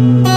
Mm-hmm.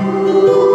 Música